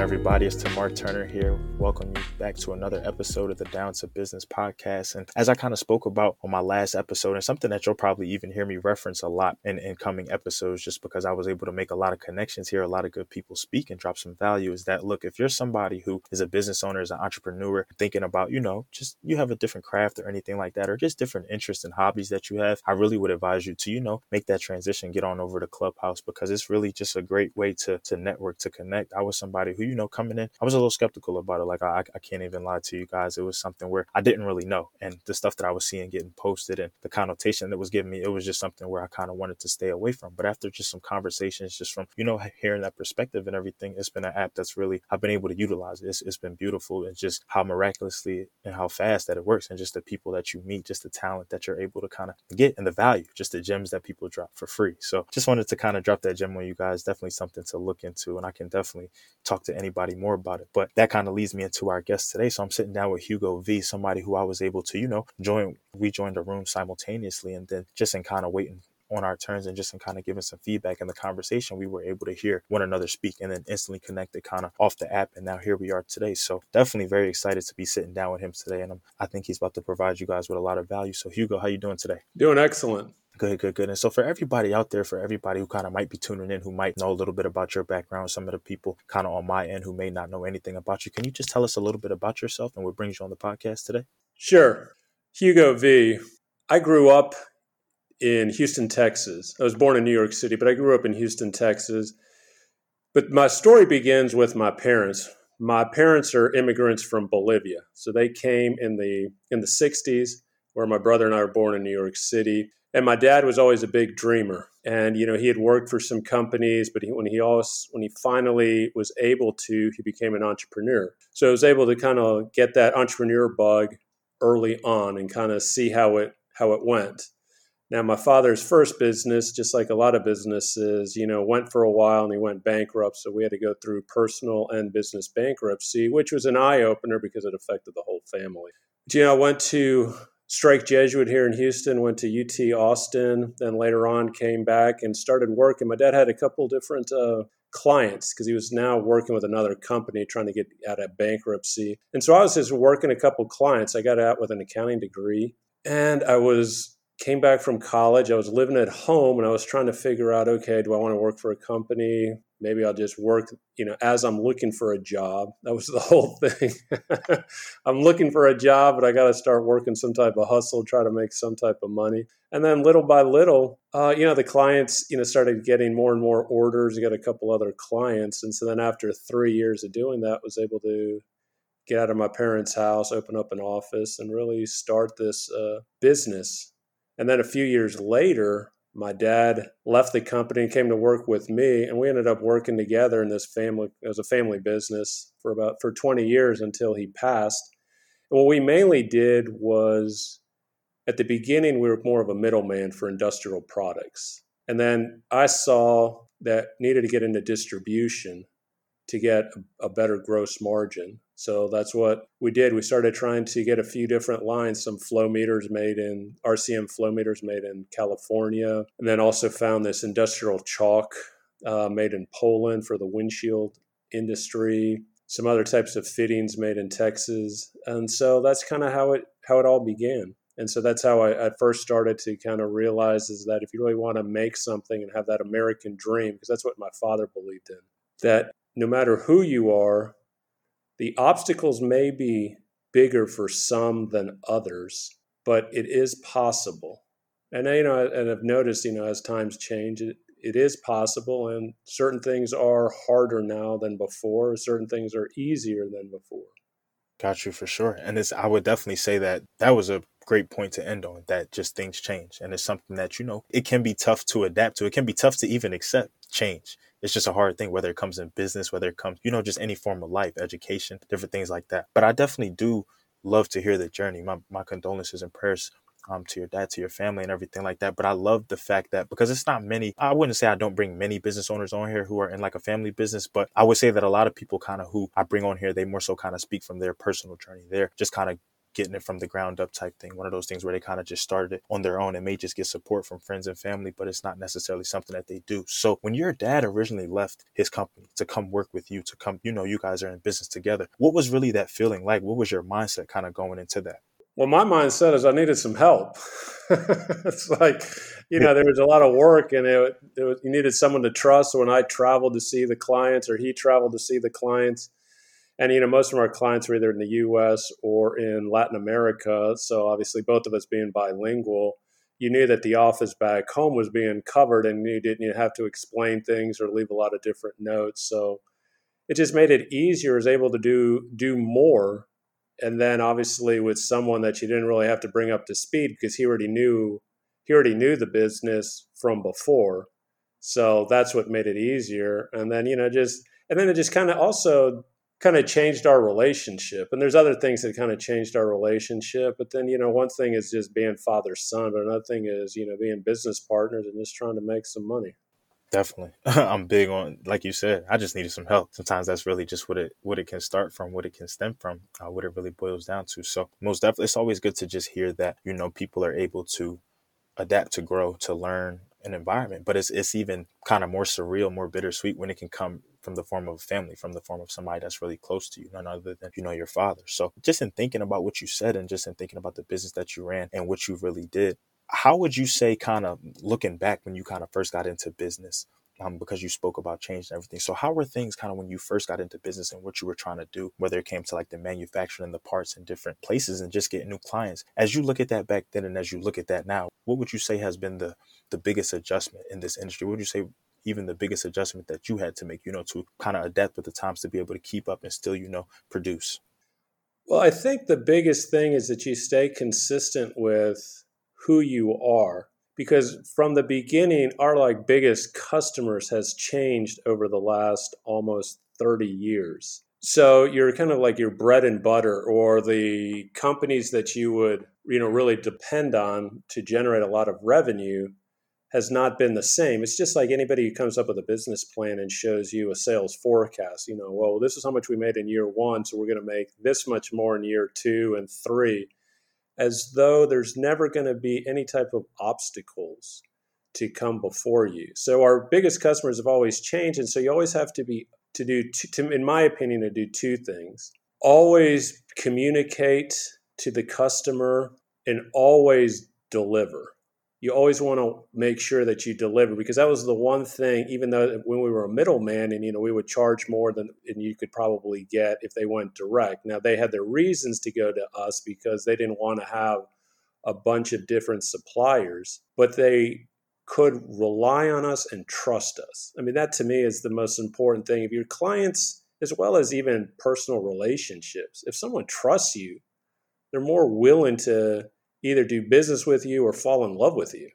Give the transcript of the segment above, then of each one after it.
everybody? It's Tamar Turner here. Welcome you back to another episode of the Down to Business podcast. And as I kind of spoke about on my last episode, and something that you'll probably even hear me reference a lot in, in coming episodes, just because I was able to make a lot of connections here, a lot of good people speak and drop some value, is that look, if you're somebody who is a business owner, is an entrepreneur, thinking about, you know, just you have a different craft or anything like that, or just different interests and hobbies that you have, I really would advise you to, you know, make that transition, get on over to Clubhouse because it's really just a great way to to network, to connect. I was somebody who, you know, coming in, I was a little skeptical about it. Like, I, I can't even lie to you guys. It was something where I didn't really know. And the stuff that I was seeing getting posted and the connotation that was giving me, it was just something where I kind of wanted to stay away from. But after just some conversations, just from, you know, hearing that perspective and everything, it's been an app that's really, I've been able to utilize it. It's, it's been beautiful. And just how miraculously and how fast that it works and just the people that you meet, just the talent that you're able to kind of get and the value, just the gems that people drop for free. So just wanted to kind of drop that gem on you guys. Definitely something to look into. And I can definitely talk to anybody more about it. But that kind of leads me into our guest today. So I'm sitting down with Hugo V, somebody who I was able to, you know, join. We joined a room simultaneously, and then just in kind of waiting on our turns and just in kind of giving some feedback in the conversation, we were able to hear one another speak and then instantly connected kind of off the app. And now here we are today. So definitely very excited to be sitting down with him today. And I'm, I think he's about to provide you guys with a lot of value. So Hugo, how you doing today? Doing excellent. Good, good, good. And so for everybody out there, for everybody who kind of might be tuning in, who might know a little bit about your background, some of the people kind of on my end who may not know anything about you, can you just tell us a little bit about yourself and what brings you on the podcast today? Sure. Hugo V. I grew up in Houston, Texas. I was born in New York City, but I grew up in Houston, Texas. But my story begins with my parents. My parents are immigrants from Bolivia. So they came in the in the 60s where my brother and I were born in New York City and my dad was always a big dreamer. And you know he had worked for some companies but he, when he always when he finally was able to he became an entrepreneur. So i was able to kind of get that entrepreneur bug early on and kind of see how it how it went. Now my father's first business just like a lot of businesses you know went for a while and he went bankrupt. So we had to go through personal and business bankruptcy which was an eye-opener because it affected the whole family. You know i went to Strake Jesuit here in Houston, went to UT Austin, then later on came back and started working. My dad had a couple different uh, clients because he was now working with another company trying to get out of bankruptcy. And so I was just working a couple clients. I got out with an accounting degree and I was came back from college. I was living at home and I was trying to figure out okay, do I want to work for a company? Maybe I'll just work, you know, as I'm looking for a job. That was the whole thing. I'm looking for a job, but I got to start working some type of hustle, try to make some type of money. And then little by little, uh, you know, the clients, you know, started getting more and more orders. I got a couple other clients. And so then after three years of doing that, was able to get out of my parents' house, open up an office, and really start this uh, business and then a few years later, my dad left the company and came to work with me, and we ended up working together in this family. as a family business for about for 20 years until he passed. And what we mainly did was, at the beginning, we were more of a middleman for industrial products, and then I saw that needed to get into distribution to get a, a better gross margin. So that's what we did. We started trying to get a few different lines, some flow meters made in RCM flow meters made in California, and then also found this industrial chalk uh, made in Poland for the windshield industry. Some other types of fittings made in Texas, and so that's kind of how it how it all began. And so that's how I, I first started to kind of realize is that if you really want to make something and have that American dream, because that's what my father believed in, that no matter who you are, the obstacles may be bigger for some than others, but it is possible. And you know, and I've noticed, you know, as times change, it, it is possible, and certain things are harder now than before. Certain things are easier than before. Got you for sure. And it's, I would definitely say that that was a great point to end on that just things change. And it's something that, you know, it can be tough to adapt to. It can be tough to even accept change it's just a hard thing, whether it comes in business, whether it comes, you know, just any form of life, education, different things like that. But I definitely do love to hear the journey. My, my condolences and prayers um, to your dad, to your family, and everything like that. But I love the fact that because it's not many, I wouldn't say I don't bring many business owners on here who are in like a family business, but I would say that a lot of people kind of who I bring on here, they more so kind of speak from their personal journey. They're just kind of getting it from the ground up type thing. One of those things where they kind of just started it on their own and may just get support from friends and family, but it's not necessarily something that they do. So when your dad originally left his company to come work with you, to come, you know, you guys are in business together, what was really that feeling like? What was your mindset kind of going into that? Well, my mindset is I needed some help. it's like, you know, there was a lot of work and it, it was, you needed someone to trust. So when I traveled to see the clients or he traveled to see the clients, and, you know, most of our clients were either in the US or in Latin America. So obviously, both of us being bilingual, you knew that the office back home was being covered and you didn't have to explain things or leave a lot of different notes. So it just made it easier. I was able to do do more and then obviously with someone that you didn't really have to bring up to speed because he already knew he already knew the business from before so that's what made it easier and then you know just and then it just kind of also kind of changed our relationship and there's other things that kind of changed our relationship but then you know one thing is just being father son but another thing is you know being business partners and just trying to make some money Definitely. I'm big on like you said, I just needed some help. Sometimes that's really just what it what it can start from, what it can stem from, uh, what it really boils down to. So most definitely it's always good to just hear that, you know, people are able to adapt to grow, to learn an environment. But it's it's even kind of more surreal, more bittersweet when it can come from the form of family, from the form of somebody that's really close to you, none other than you know your father. So just in thinking about what you said and just in thinking about the business that you ran and what you really did, how would you say kind of looking back when you kind of first got into business um, because you spoke about change and everything so how were things kind of when you first got into business and what you were trying to do whether it came to like the manufacturing and the parts in different places and just getting new clients as you look at that back then and as you look at that now what would you say has been the the biggest adjustment in this industry? What would you say even the biggest adjustment that you had to make you know to kind of adapt with the times to be able to keep up and still you know produce? Well i think the biggest thing is that you stay consistent with who you are because from the beginning our like biggest customers has changed over the last almost 30 years. So you're kind of like your bread and butter or the companies that you would you know really depend on to generate a lot of revenue has not been the same. It's just like anybody who comes up with a business plan and shows you a sales forecast you know well this is how much we made in year one so we're going to make this much more in year two and three as though there's never going to be any type of obstacles to come before you. So our biggest customers have always changed, and so you always have to be to do, to, in my opinion, to do two things: always communicate to the customer and always deliver you always want to make sure that you deliver because that was the one thing even though when we were a middleman and you know we would charge more than and you could probably get if they went direct. Now they had their reasons to go to us because they didn't want to have a bunch of different suppliers but they could rely on us and trust us. I mean that to me is the most important thing. If your clients as well as even personal relationships if someone trusts you they're more willing to either do business with you or fall in love with you.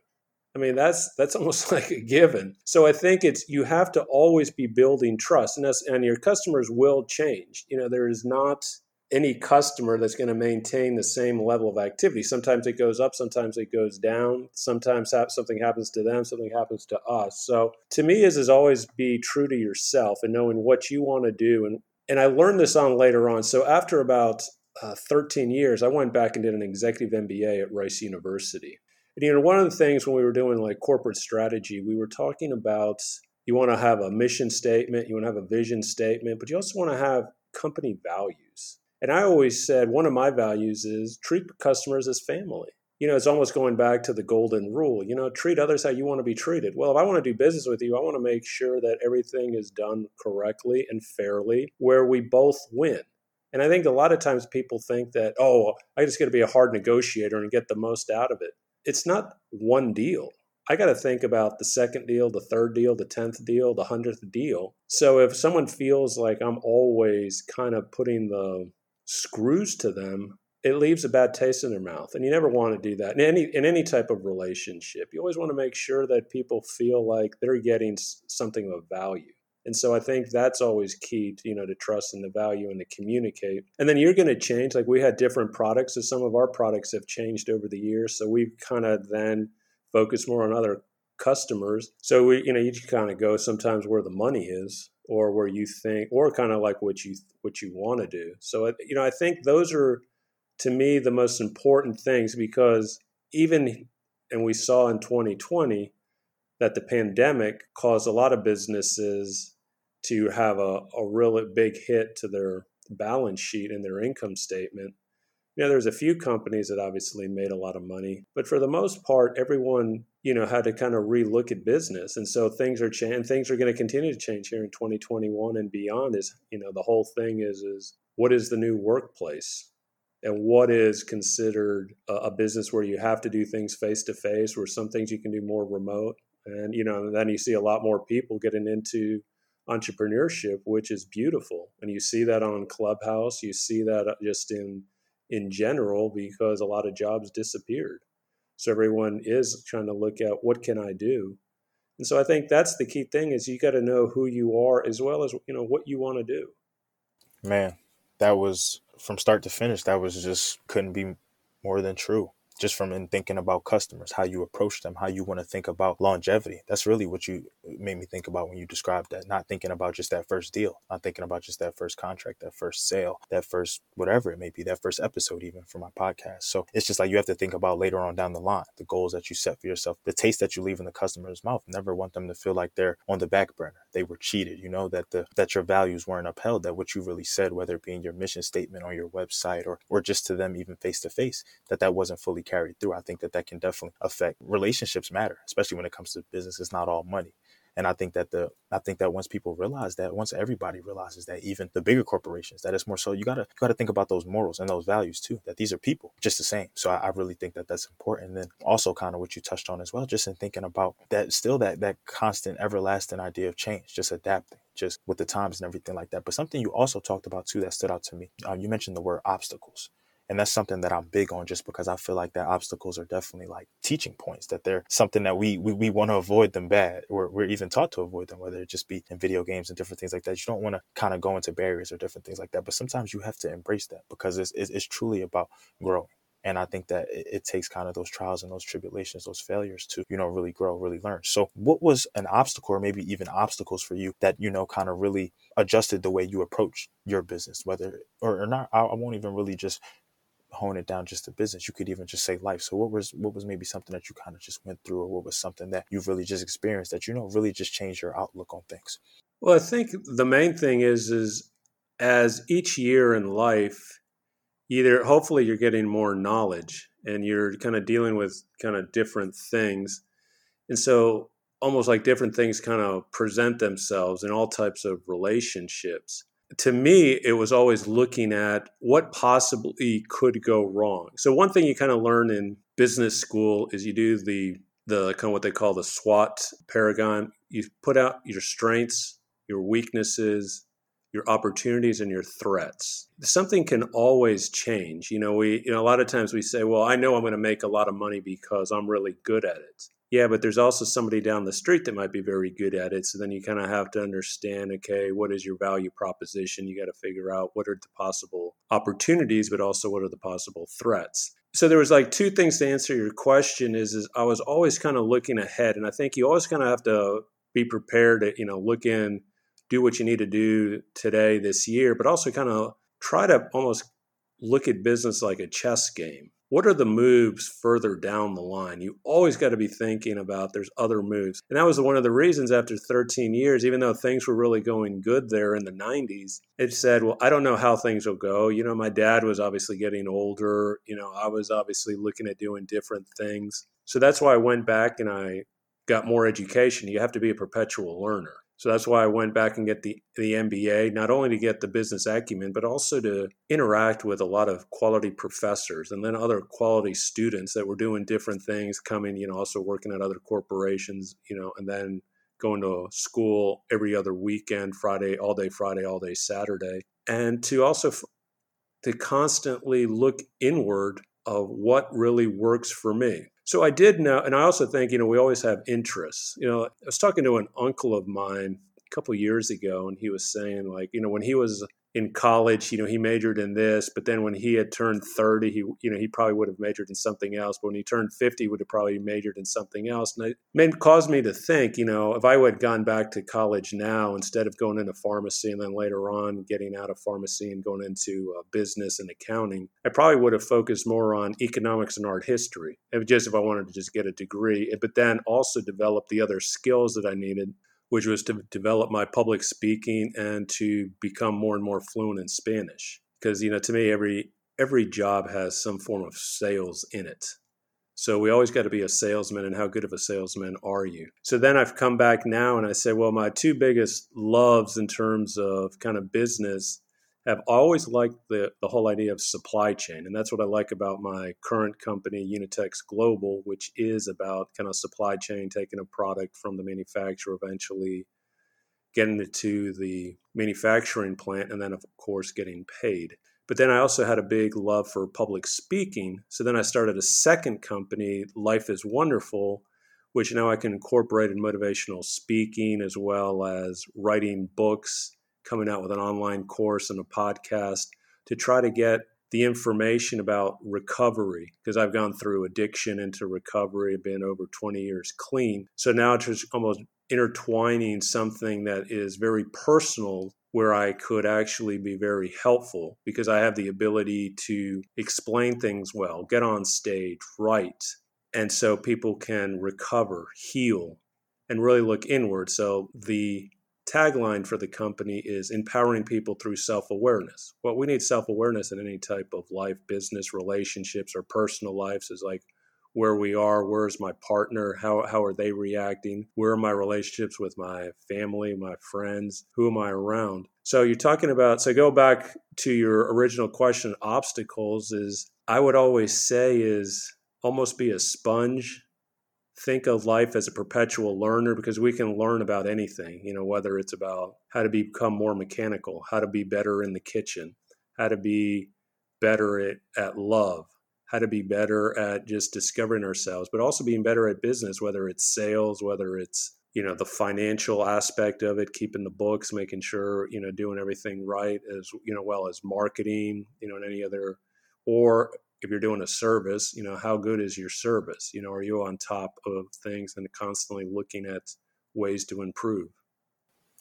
I mean, that's that's almost like a given. So I think it's you have to always be building trust, and that's, and your customers will change. You know, there is not any customer that's going to maintain the same level of activity. Sometimes it goes up, sometimes it goes down. Sometimes something happens to them, something happens to us. So to me, is is always be true to yourself and knowing what you want to do. And and I learned this on later on. So after about uh, 13 years, I went back and did an executive MBA at Rice University. And, you know, one of the things when we were doing like corporate strategy, we were talking about you want to have a mission statement, you want to have a vision statement, but you also want to have company values. And I always said one of my values is treat customers as family. You know, it's almost going back to the golden rule. You know, treat others how you want to be treated. Well, if I want to do business with you, I want to make sure that everything is done correctly and fairly where we both win. And I think a lot of times people think that, oh, I just got to be a hard negotiator and get the most out of it. It's not one deal. I got to think about the second deal, the third deal, the 10th deal, the 100th deal. So if someone feels like I'm always kind of putting the screws to them, it leaves a bad taste in their mouth. And you never want to do that. In any in any type of relationship, you always want to make sure that people feel like they're getting something of value. And so I think that's always key to, you know, to trust and the value and to communicate. And then you're going to change. Like we had different products. So some of our products have changed over the years. So we've kind of then focused more on other customers. So we, you know, you kind of go sometimes where the money is or where you think, or kind of like what you, what you want to do. So, you know, I think those are, to me the most important things because even and we saw in 2020 that the pandemic caused a lot of businesses to have a, a really big hit to their balance sheet and their income statement. You know, there's a few companies that obviously made a lot of money, but for the most part, everyone, you know, had to kind of relook at business. And so things are changing, things are going to continue to change here in 2021 and beyond is, you know, the whole thing is, is what is the new workplace? and what is considered a, a business where you have to do things face to face, where some things you can do more remote. And, you know, then you see a lot more people getting into entrepreneurship, which is beautiful. And you see that on Clubhouse, you see that uh, just in in general because a lot of jobs disappeared. So everyone is trying to look at what can I do? And so I think that's the key thing is you got to know who you are as well as you know what you want to do. Man, that was from start to finish, that was just couldn't be more than true just from in thinking about customers, how you approach them, how you want to think about longevity. That's really what you uh, made me think about when you described that. Not thinking about just that first deal, not thinking about just that first contract, that first sale, that first whatever it may be, that first episode even for my podcast. So it's just like you have to think about later on down the line, the goals that you set for yourself, the taste that you leave in the customer's mouth. Never want them to feel like they're on the back burner. They were cheated, you know, that the that your values weren't upheld, that what you really said, whether it be in your mission statement on your website or or just to them even face to face, that that wasn't fully carried through. I think that that can definitely affect relationships matter, especially when it comes to business. It's not all money. And I think that the I think that once people realize that, once everybody realizes that, even the bigger corporations, that it's more so you gotta you gotta think about those morals and those values too. That these are people just the same. So I, I really think that that's important. And then also kind of what you touched on as well, just in thinking about that, still that that constant, everlasting idea of change, just adapting, just with the times and everything like that. But something you also talked about too that stood out to me. Um, you mentioned the word obstacles and that's something that I'm big on just because I feel like that obstacles are definitely like teaching points that they're something that we we, we want to avoid them bad or we're even taught to avoid them whether it just be in video games and different things like that you don't want to kind of go into barriers or different things like that but sometimes you have to embrace that because it's, it's, it's truly about growing and I think that it, takes kind of those trials and those tribulations, those failures to, you know, really grow, really learn. So, what was an obstacle or maybe even obstacles for you that, you know, kind of really adjusted the way you approach your business, whether or, or not? I won't even really just hone it down just to business. You could even just say life. So what was what was maybe something that you kind of just went through, or what was something that you've really just experienced that you know really just changed your outlook on things? Well, I think the main thing is is as each year in life, either hopefully you're getting more knowledge and you're kind of dealing with kind of different things, and so almost like different things kind of present themselves in all types of relationships to me, it was always looking at what possibly could go wrong. So one thing you kind of learn in business school is you do the the kind of what they call the SWOT paragon. You put out your strengths, your weaknesses, your opportunities, and your threats. Something can always change. You know, we you know a lot of times we say, "Well, I know I'm going to make a lot of money because I'm really good at it." Yeah, but there's also somebody down the street that might be very good at it. So then you kind of have to understand, okay, what is your value proposition? You got to figure out what are the possible opportunities, but also what are the possible threats. So there was like two things to answer your question is, is I was always kind of looking ahead. And I think you always kind of have to be prepared to, you know, look in, do what you need to do today, this year, but also kind of try to almost look at business like a chess game what are the moves further down the line? You always got to be thinking about there's other moves. And that was one of the reasons after 13 years, even though things were really going good there in the 90s, it said, well, I don't know how things will go. You know, my dad was obviously getting older. You know, I was obviously looking at doing different things. So that's why I went back and I got more education. You have to be a perpetual learner. So that's why I went back and get the, the MBA, not only to get the business acumen, but also to interact with a lot of quality professors and then other quality students that were doing different things, coming, you know, also working at other corporations, you know, and then going to school every other weekend, Friday, all day Friday, all day Saturday. And to also f- to constantly look inward of what really works for me. So I did know, and I also think, you know, we always have interests. You know, I was talking to an uncle of mine a couple years ago, and he was saying, like, you know, when he was in college, you know, he majored in this, but then when he had turned 30, he, you know, he probably would have majored in something else. But when he turned 50, he would have probably majored in something else. And it made, caused me to think, you know, if I had gone back to college now, instead of going into pharmacy and then later on getting out of pharmacy and going into uh, business and accounting, I probably would have focused more on economics and art history. Just if I wanted to just get a degree, but then also develop the other skills that I needed which was to develop my public speaking and to become more and more fluent in Spanish. Because you know, to me, every every job has some form of sales in it. So we always got to be a salesman, and how good of a salesman are you? So then I've come back now, and I say, well, my two biggest loves in terms of kind of business have always liked the, the whole idea of supply chain. And that's what I like about my current company, Unitex Global, which is about kind of supply chain, taking a product from the manufacturer, eventually getting it to the manufacturing plant, and then, of course, getting paid. But then I also had a big love for public speaking. So then I started a second company, Life is Wonderful, which now I can incorporate in motivational speaking as well as writing books coming out with an online course and a podcast to try to get the information about recovery because I've gone through addiction into recovery, been over 20 years clean. So now it's just almost intertwining something that is very personal where I could actually be very helpful because I have the ability to explain things well, get on stage, write. And so people can recover, heal, and really look inward. So the tagline for the company is empowering people through self-awareness. Well, we need self-awareness in any type of life, business, relationships, or personal lives is like where we are, where's my partner, how how are they reacting, where are my relationships with my family, my friends, who am I around? So you're talking about so go back to your original question, obstacles is I would always say is almost be a sponge think of life as a perpetual learner because we can learn about anything, you know, whether it's about how to become more mechanical, how to be better in the kitchen, how to be better at, at love, how to be better at just discovering ourselves, but also being better at business, whether it's sales, whether it's you know the financial aspect of it keeping the books making sure you know doing everything right as you know well as marketing you know and any other or if you're doing a service, you know, how good is your service? You know, are you on top of things and constantly looking at ways to improve?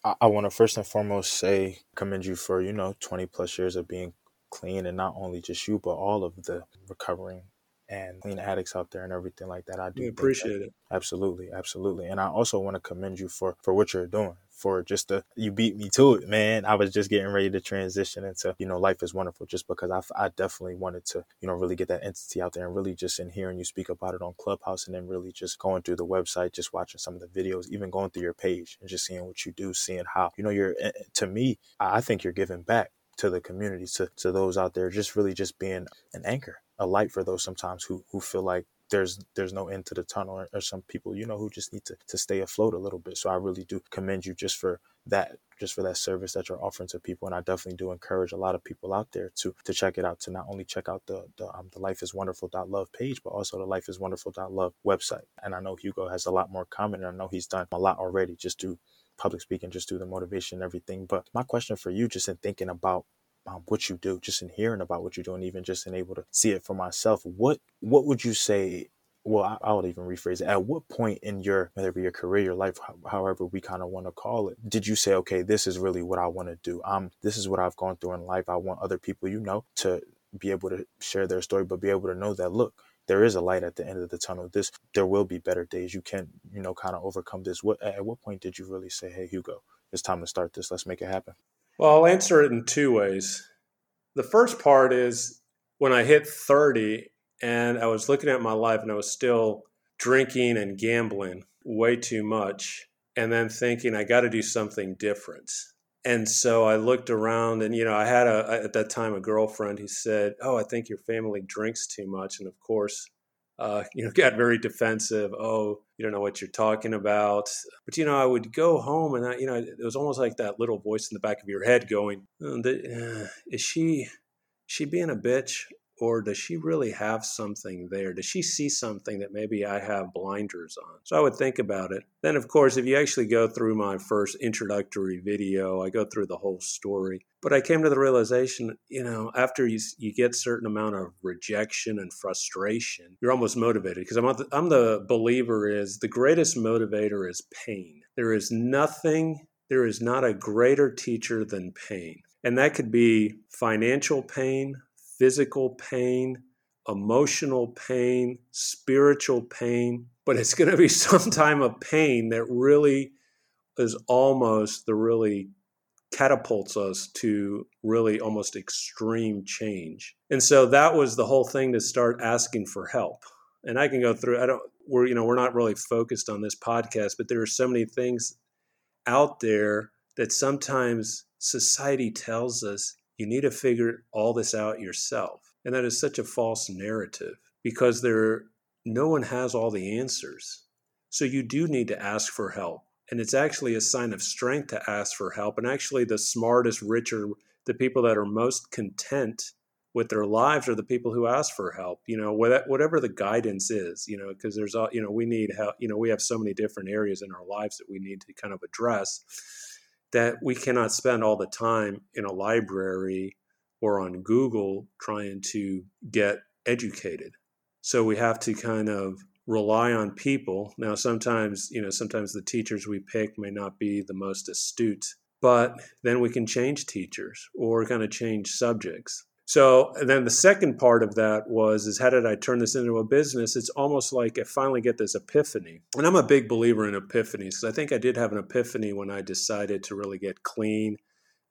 I, I want to first and foremost say commend you for, you know, 20 plus years of being clean and not only just you, but all of the recovering and clean addicts out there and everything like that. I do we appreciate it. Absolutely, absolutely. And I also want to commend you for for what you're doing. For just the you beat me to it, man. I was just getting ready to transition into you know life is wonderful, just because I, I definitely wanted to you know really get that entity out there and really just in hearing you speak about it on Clubhouse and then really just going through the website, just watching some of the videos, even going through your page and just seeing what you do, seeing how you know you're. Eh, to me, I think you're giving back to the community, to to those out there, just really just being an anchor a light for those sometimes who who feel like there's there's no end to the tunnel or, or, some people you know who just need to, to stay afloat a little bit. So i really do commend you just for that just for that service that you're offering to people. And i definitely do encourage a lot of people out there to to check it out to not only check out the the, um, the life is wonderful love page but also the life is wonderful love website. And i know hugo has a lot more coming and i know he's done a lot already just do public speaking just do the motivation and everything. But my question for you just in thinking about um, what you do, just in hearing about what you do, and even just in able to see it for myself. What what would you say? Well, I, I would even rephrase it. At what point in your whether your career, your life, however we kind of want to call it, did you say, okay, this is really what I want to do? Um, this is what I've gone through in life. I want other people, you know, to be able to share their story, but be able to know that look, there is a light at the end of the tunnel. This there will be better days. You can, you know, kind of overcome this. What at what point did you really say, hey, Hugo, it's time to start this. Let's make it happen. Well, I'll answer it in two ways. The first part is when I hit 30 and I was looking at my life and I was still drinking and gambling way too much and then thinking I got to do something different. And so I looked around and you know I had a at that time a girlfriend who said, "Oh, I think your family drinks too much." And of course, uh, you know, got very defensive. Oh, you don't know what you're talking about. But you know, I would go home, and I, you know, it was almost like that little voice in the back of your head going, the, uh, "Is she, she being a bitch?" Or does she really have something there? Does she see something that maybe I have blinders on? So I would think about it. Then, of course, if you actually go through my first introductory video, I go through the whole story. But I came to the realization, you know, after you, you get certain amount of rejection and frustration, you're almost motivated because I'm, the, I'm the believer is the greatest motivator is pain. There is nothing, there is not a greater teacher than pain. And that could be financial pain, physical pain, emotional pain, spiritual pain, but it's going to be some time of pain that really is almost the really catapults us to really almost extreme change. And so that was the whole thing to start asking for help. And I can go through I don't we're you know we're not really focused on this podcast, but there are so many things out there that sometimes society tells us you need to figure all this out yourself. And that is such a false narrative because there no one has all the answers. So you do need to ask for help. And it's actually a sign of strength to ask for help. And actually the smartest, richer, the people that are most content with their lives are the people who ask for help you know whatever the guidance is you know because there's all you know we need help you know we have so many different areas in our lives that we need to kind of address that we cannot spend all the time in a library or on Google trying to get educated. So we have to kind of rely on people. Now, sometimes, you know, sometimes the teachers we pick may not be the most astute, but then we can change teachers or kind of change subjects. So then the second part of that was is how did I turn this into a business? It's almost like I finally get this epiphany. And I'm a big believer in epiphanies because I think I did have an epiphany when I decided to really get clean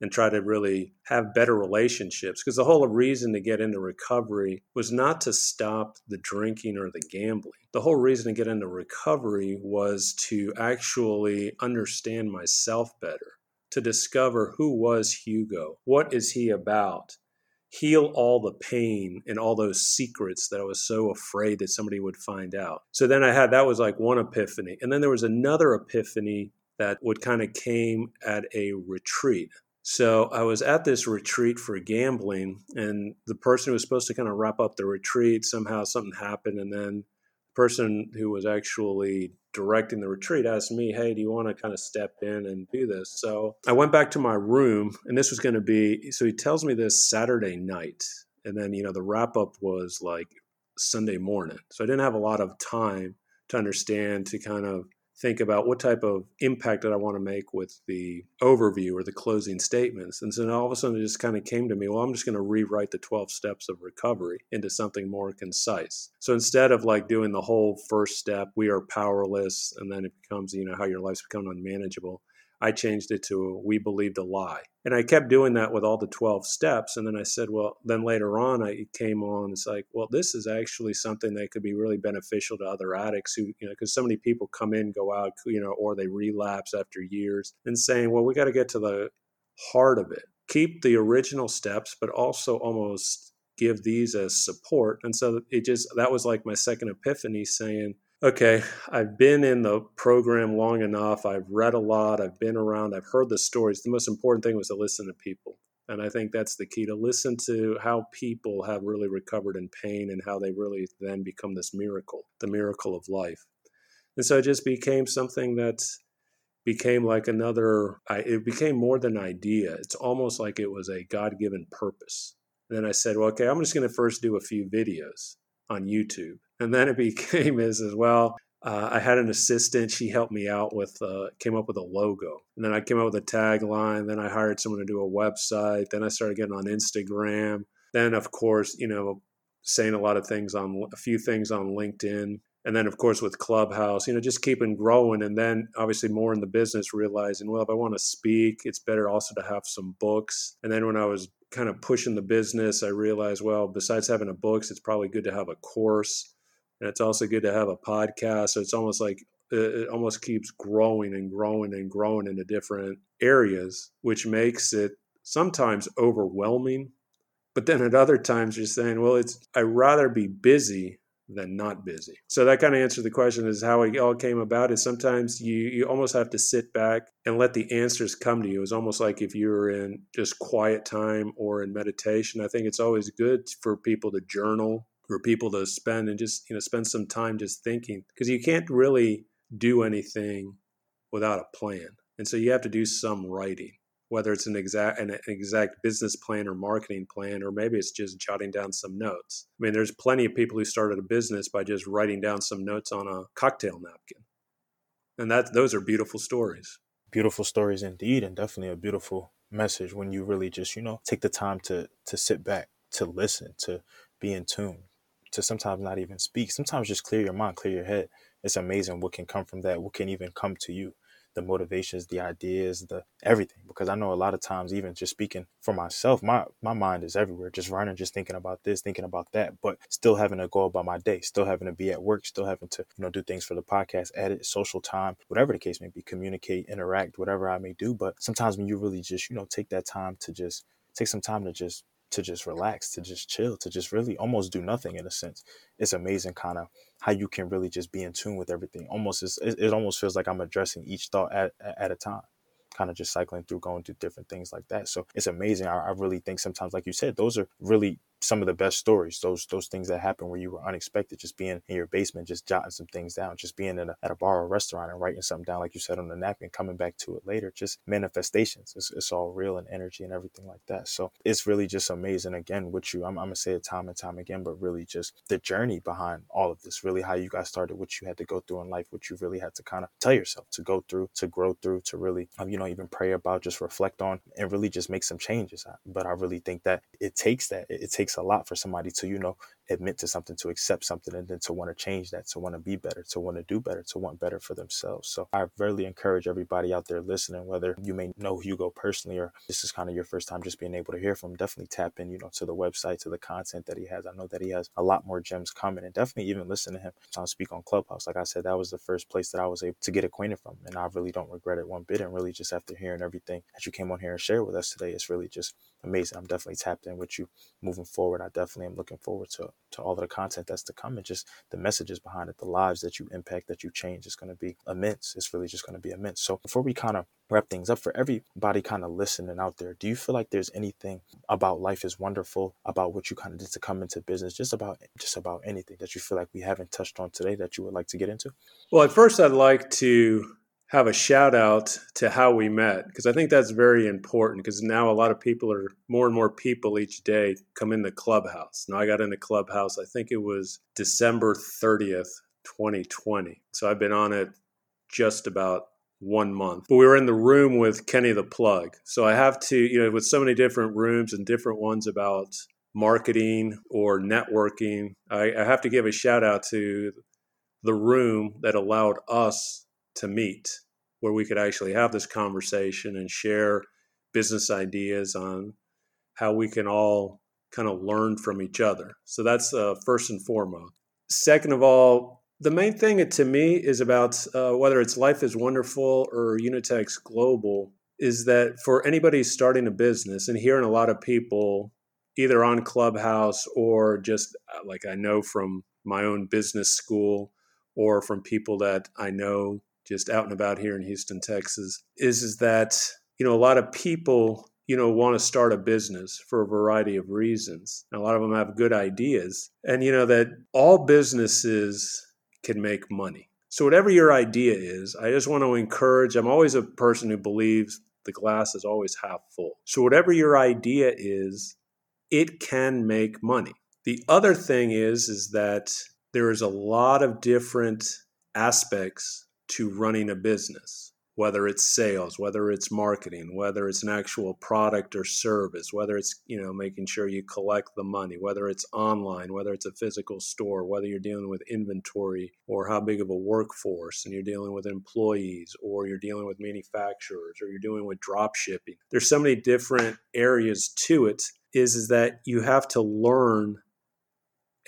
and try to really have better relationships. Because the whole reason to get into recovery was not to stop the drinking or the gambling. The whole reason to get into recovery was to actually understand myself better, to discover who was Hugo, what is he about, heal all the pain and all those secrets that I was so afraid that somebody would find out. So then I had that was like one epiphany. And then there was another epiphany that would kind of came at a retreat. So I was at this retreat for gambling, and the person who was supposed to kind of wrap up the retreat somehow something happened, and then person who was actually directing the retreat asked me, Hey, do you want to kind of step in and do this? So I went back to my room, and this was going to be so he tells me this Saturday night. And then, you know, the wrap up was like Sunday morning. So I didn't have a lot of time to understand, to kind of think about what type of impact did I want to make with the overview or the closing statements. And so all of a sudden it just kind of came to me, well, I'm just going to rewrite the 12 steps of recovery into something more concise. So instead of like doing the whole first step, we are powerless, and then it becomes, you know, how your life's become unmanageable, I changed it to we believed a lie. And I kept doing that with all the 12 steps. And then I said, well, then later on, I came on, it's like, well, this is actually something that could be really beneficial to other addicts who, you know, because so many people come in, go out, you know, or they relapse after years and saying, well, we got to get to the heart of it. Keep the original steps, but also almost give these as support. And so it just, that was like my second epiphany saying, okay, I've been in the program long enough. I've read a lot. I've been around. I've heard the stories. The most important thing was to listen to people. And I think that's the key to listen to how people have really recovered in pain and how they really then become this miracle, the miracle of life. And so it just became something that became like another, it became more than an idea. It's almost like it was a God given purpose. And then I said, well, okay, I'm just going to first do a few videos on YouTube and then it became is as well. Uh, I had an assistant. She helped me out with, uh, came up with a logo. And then I came up with a tagline. Then I hired someone to do a website. Then I started getting on Instagram. Then, of course, you know, saying a lot of things on a few things on LinkedIn. And then, of course, with Clubhouse, you know, just keeping growing. And then, obviously, more in the business, realizing, well, if I want to speak, it's better also to have some books. And then, when I was kind of pushing the business, I realized, well, besides having a books, it's probably good to have a course and it's also good to have a podcast. So it's almost like uh, it almost keeps growing and growing and growing into different areas, which makes it sometimes overwhelming. But then at other times, you're saying, well, it's I'd rather be busy than not busy. So that kind of answers the question is how it all came about is sometimes you you almost have to sit back and let the answers come to you. It's almost like if you're in just quiet time or in meditation. I think it's always good for people to journal, for people to spend and just, you know, spend some time just thinking because you can't really do anything without a plan. And so you have to do some writing whether it's an exact an exact business plan or marketing plan or maybe it's just jotting down some notes. I mean there's plenty of people who started a business by just writing down some notes on a cocktail napkin. And that those are beautiful stories. Beautiful stories indeed and definitely a beautiful message when you really just you know take the time to to sit back to listen to be in tune to sometimes not even speak sometimes just clear your mind clear your head it's amazing what can come from that what can even come to you the motivations, the ideas, the everything. Because I know a lot of times, even just speaking for myself, my my mind is everywhere, just running, just thinking about this, thinking about that, but still having to go about my day, still having to be at work, still having to you know do things for the podcast, edit, social time, whatever the case may be, communicate, interact, whatever I may do. But sometimes when you really just you know take that time to just take some time to just to just relax, to just chill, to just really almost do nothing in a sense. It's amazing kind of how you can really just be in tune with everything. Almost it, it almost feels like I'm addressing each thought at, at a time kind of just cycling through, going through different things like that. So it's amazing. I, I, really think sometimes, like you said, those are really some of the best stories. Those those things that happen where you were unexpected, just being in your basement, just jotting some things down, just being in a, at a bar or restaurant and writing something down, like you said on the napkin, coming back to it later. Just manifestations. It's, it's all real and energy and everything like that. So it's really just amazing. Again, with you, I'm, I'm gonna say it time and time again, but really just the journey behind all of this. Really, how you guys started, what you had to go through in life, what you really had to kind of tell yourself to go through, to grow through, to really, um, you know, even pray about, just reflect on, and really just make some changes. But I really think that it takes that. It takes a lot for somebody to, you know, admit to something, to accept something, and then to want to change that, to want to be better, to want to do better, to want better for themselves. So I really encourage everybody out there listening, whether you may know Hugo personally or this is kind of your first time just being able to hear from him, definitely tap in, you know, to the website, to the content that he has. I know that he has a lot more gems coming and definitely even listen to him on speak on Clubhouse. Like I said, that was the first place that I was able to get acquainted from. And I really don't regret it one bit. And really just after hearing everything that you came on here and shared with us today, it's really just amazing. I'm definitely tapped in with you moving forward. I definitely am looking forward to to all of the content that's to come and just the messages behind it, the lives that you impact, that you change is going to be immense. It's really just going to be immense. So before we kind of wrap things up for everybody kind of listening out there, do you feel like there's anything about life is wonderful about what you kind of did to come into business, just about just about anything that you feel like we haven't touched on today that you would like to get into? Well, at first I'd like to have a shout out to how we met because I think that's very important because now a lot of people are more and more people each day come in the clubhouse. Now I got in the clubhouse, I think it was December 30th, 2020. So I've been on it just about one month. But we were in the room with Kenny the Plug. So I have to, you know, with so many different rooms and different ones about marketing or networking, I, I have to give a shout out to the room that allowed us to meet where we could actually have this conversation and share business ideas on how we can all kind of learn from each other. So that's uh, first and foremost. Second of all, the main thing to me is about uh, whether it's Life is Wonderful or Unitex Global, is that for anybody starting a business and hearing a lot of people either on Clubhouse or just uh, like I know from my own business school or from people that I know just out and about here in Houston, Texas, is is that you know a lot of people you know want to start a business for a variety of reasons. And a lot of them have good ideas, and you know that all businesses can make money. So whatever your idea is, I just want to encourage. I'm always a person who believes the glass is always half full. So whatever your idea is, it can make money. The other thing is is that there is a lot of different aspects to running a business, whether it's sales, whether it's marketing, whether it's an actual product or service, whether it's, you know, making sure you collect the money, whether it's online, whether it's a physical store, whether you're dealing with inventory or how big of a workforce and you're dealing with employees or you're dealing with manufacturers or you're dealing with drop shipping. There's so many different areas to it is is that you have to learn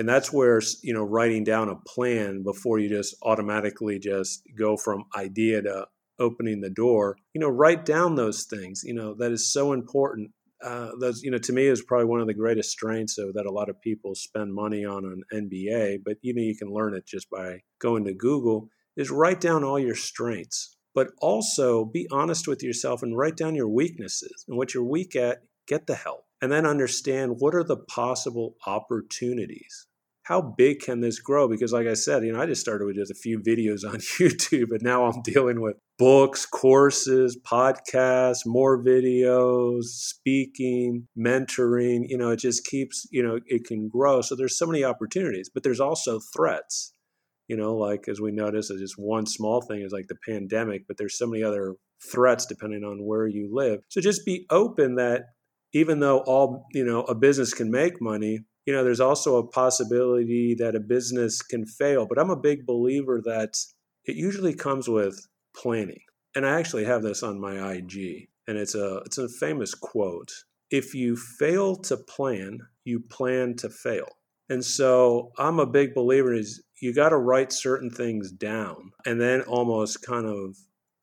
and that's where you know writing down a plan before you just automatically just go from idea to opening the door you know write down those things you know that is so important uh, that's you know to me is probably one of the greatest strengths of, that a lot of people spend money on an MBA. But you know you can learn it just by going to Google. Is write down all your strengths, but also be honest with yourself and write down your weaknesses and what you're weak at. Get the help, and then understand what are the possible opportunities how big can this grow? Because, like I said, you know, I just started with just a few videos on YouTube, and now I'm dealing with books, courses, podcasts, more videos, speaking, mentoring. You know, it just keeps, you know, it can grow. So there's so many opportunities, but there's also threats. You know, like as we notice, just one small thing is like the pandemic, but there's so many other threats depending on where you live. So just be open that even though all, you know, a business can make money, you know, there's also a possibility that a business can fail. But I'm a big believer that it usually comes with planning. And I actually have this on my IG, and it's a it's a famous quote. If you fail to plan, you plan to fail. And so I'm a big believer is you got to write certain things down and then almost kind of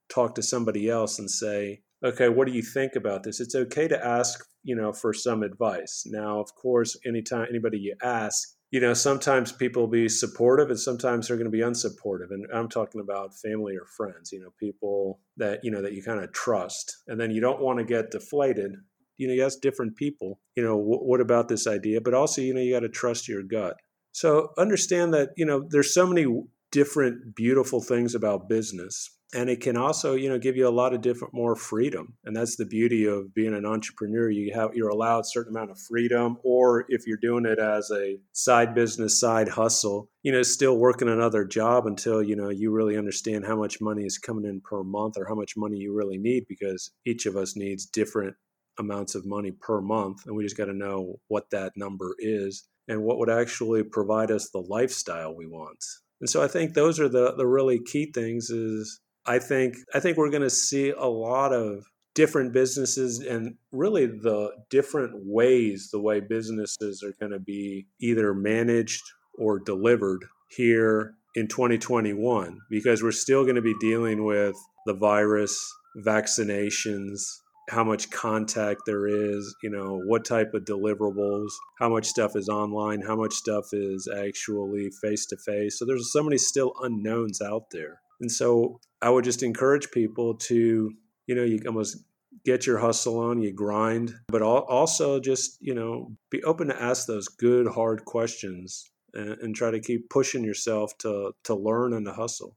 talk to somebody else and say, okay, what do you think about this? It's okay to ask, you know, for some advice. Now, of course, anytime anybody you ask, you know, sometimes people be supportive and sometimes they're going to be unsupportive. And I'm talking about family or friends, you know, people that, you know, that you kind of trust. And then you don't want to get deflated. You know, you ask different people, you know, what about this idea? But also, you know, you got to trust your gut. So understand that, you know, there's so many different beautiful things about business and it can also you know give you a lot of different more freedom. And that's the beauty of being an entrepreneur. You have you're allowed a certain amount of freedom or if you're doing it as a side business side hustle you know still working another job until you know you really understand how much money is coming in per month or how much money you really need because each of us needs different amounts of money per month and we just got to know what that number is and what would actually provide us the lifestyle we want. And so i think those are the the really key things is I think I think we're going to see a lot of different businesses and really the different ways the way businesses are going to be either managed or delivered here in 2021 because we're still going to be dealing with the virus, vaccinations, how much contact there is, you know, what type of deliverables, how much stuff is online, how much stuff is actually face to face. So there's so many still unknowns out there. And so I would just encourage people to, you know, you almost get your hustle on, you grind, but also just, you know, be open to ask those good, hard questions and, and try to keep pushing yourself to, to learn and to hustle.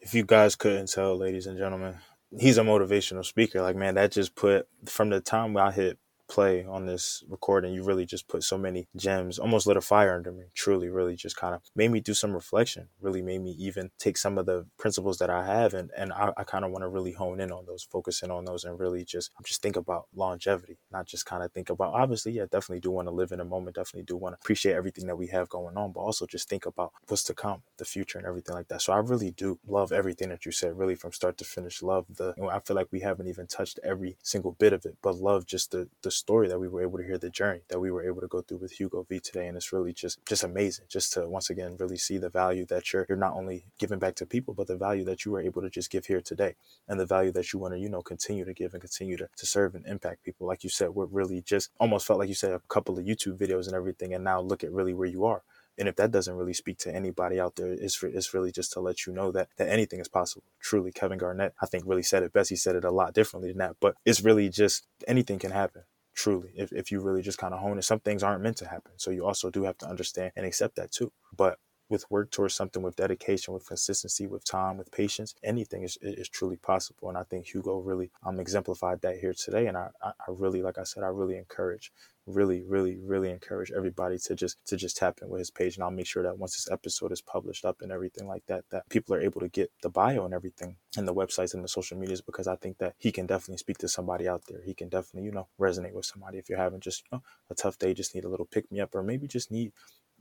If you guys couldn't tell, ladies and gentlemen, he's a motivational speaker. Like, man, that just put from the time I hit play on this recording, you really just put so many gems, almost lit a fire under me. Truly, really just kind of made me do some reflection, really made me even take some of the principles that I have and, and I, I kind of want to really hone in on those, focus in on those and really just just think about longevity, not just kind of think about obviously, yeah, definitely do want to live in a moment, definitely do want to appreciate everything that we have going on, but also just think about what's to come, the future and everything like that. So I really do love everything that you said, really from start to finish. Love the you know, I feel like we haven't even touched every single bit of it, but love just the the story that we were able to hear the journey that we were able to go through with Hugo V today. And it's really just just amazing just to once again really see the value that you're you're not only giving back to people, but the value that you were able to just give here today and the value that you want to, you know, continue to give and continue to, to serve and impact people. Like you said, we're really just almost felt like you said a couple of YouTube videos and everything. And now look at really where you are and if that doesn't really speak to anybody out there, it's, it's really just to let you know that, that anything is possible. Truly, Kevin Garnett, I think, really said it best. He said it a lot differently than that, but it's really just anything can happen truly if, if you really just kind of hone it some things aren't meant to happen so you also do have to understand and accept that too but with work towards something with dedication, with consistency, with time, with patience, anything is, is truly possible. And I think Hugo really um, exemplified that here today. And I, I really, like I said, I really encourage, really, really, really encourage everybody to just to just tap in with his page. And I'll make sure that once this episode is published up and everything like that, that people are able to get the bio and everything and the websites and the social medias because I think that he can definitely speak to somebody out there. He can definitely, you know, resonate with somebody if you're having just you know, a tough day, just need a little pick me up, or maybe just need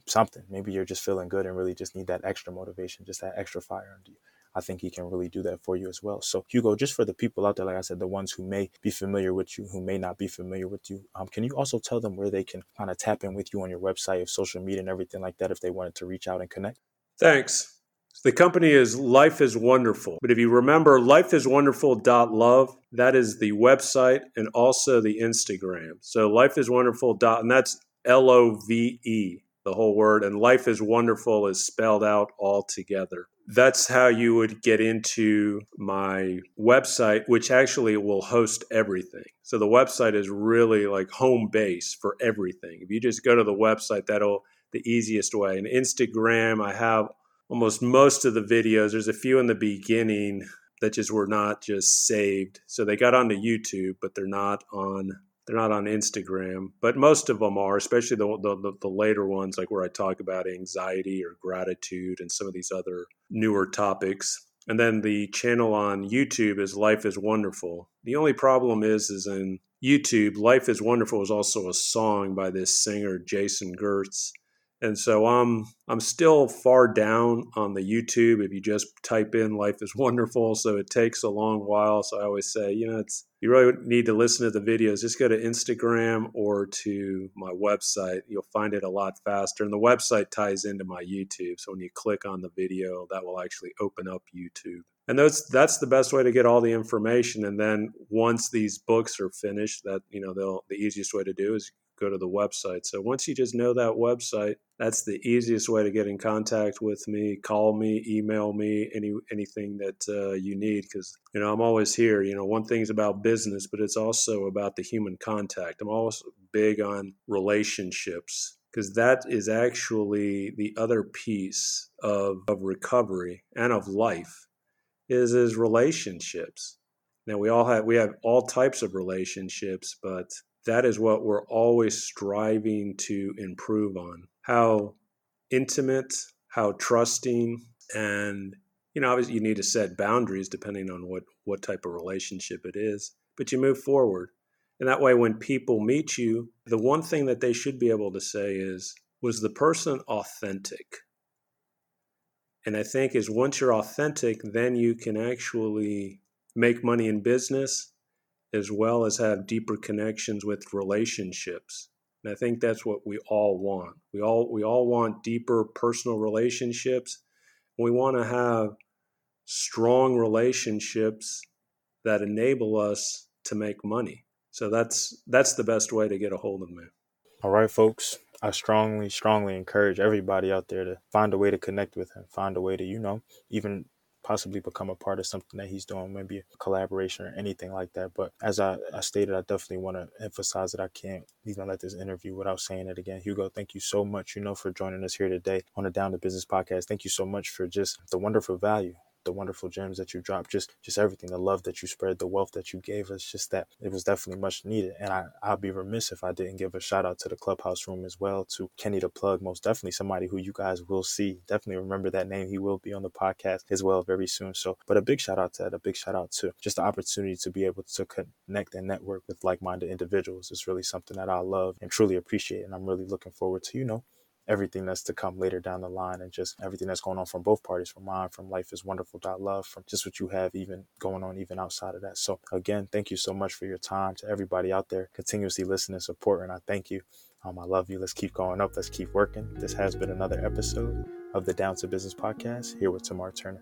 something. Maybe you're just feeling good and really just need that extra motivation, just that extra fire under you. I think he can really do that for you as well. So, Hugo, just for the people out there, like I said, the ones who may be familiar with you, who may not be familiar with you, um, can you also tell them where they can kind of tap in with you on your website, of social media, and everything like that if they wanted to reach out and connect? Thanks. The company is Life is Wonderful. But if you remember, lifeiswonderful.love, that is the website and also the Instagram. So life is wonderful. And that's L O V E, the whole word. And life is wonderful is spelled out all together. That's how you would get into my website, which actually will host everything. So the website is really like home base for everything. If you just go to the website, that'll the easiest way. And Instagram, I have almost most of the videos. There's a few in the beginning that just were not just saved. So they got onto YouTube, but they're not on they're not on Instagram. But most of them are, especially the, the the later ones, like where I talk about anxiety or gratitude and some of these other newer topics. And then the channel on YouTube is Life is Wonderful. The only problem is, is in YouTube, Life is Wonderful is also a song by this singer Jason Gertz and so I'm I'm still far down on the YouTube. If you just type in life is wonderful so it takes a long while. So I always say you know it's you really need to listen to the videos. Just go to Instagram or to my website. You'll find it a lot faster. And the website ties into my YouTube. So when you click on the video that will actually open up YouTube. And that's that's the best way to get all the information. And then once these books are finished that you know they'll the easiest way to do is go to the website. So once you just know that website, that's the easiest way to get in contact with me. Call me, email me, any anything that uh, you need, because you know I'm always here. You know, one thing's about business, but it's also about the human contact. I'm also big on relationships because that is actually the other piece of, of recovery and of life is is relationships. Now we all have we have all types of relationships, but that is what we're always striving to improve on. How intimate, how trusting, and you know, obviously you need to set boundaries depending on what what type of relationship it is, but you move forward. And that way when people meet you, the one thing that they should be able to say is was the person authentic? And I think is once you're authentic, then you can actually make money in business as well as have deeper connections with relationships. And I think that's what we all want. We all we all want deeper personal relationships. We want to have strong relationships that enable us to make money. So that's that's the best way to get a hold of me. All right, folks. I strongly, strongly encourage everybody out there to find a way to connect with him, find a way to, you know, even possibly become a part of something that he's doing, maybe a collaboration or anything like that. But as I, I stated, I definitely want to emphasize that I can't even let this interview without saying it again. Hugo, thank you so much, you know, for joining us here today on the Down to Business podcast. Thank you so much for just the wonderful value the wonderful gems that you dropped, just just everything, the love that you spread, the wealth that you gave us, just that it was definitely much needed. And I, I'd be remiss if I didn't give a shout out to the clubhouse room as well, to Kenny the plug, most definitely somebody who you guys will see. Definitely remember that name. He will be on the podcast as well very soon. So, but a big shout out to that, a big shout out to just the opportunity to be able to connect and network with like-minded individuals is really something that I love and truly appreciate. And I'm really looking forward to, you know, everything that's to come later down the line and just everything that's going on from both parties from mine from life is wonderful love from just what you have even going on even outside of that. So again thank you so much for your time to everybody out there continuously listening and support and i thank you. Um, i love you. Let's keep going up. Let's keep working. This has been another episode of the down to business podcast here with tamar turner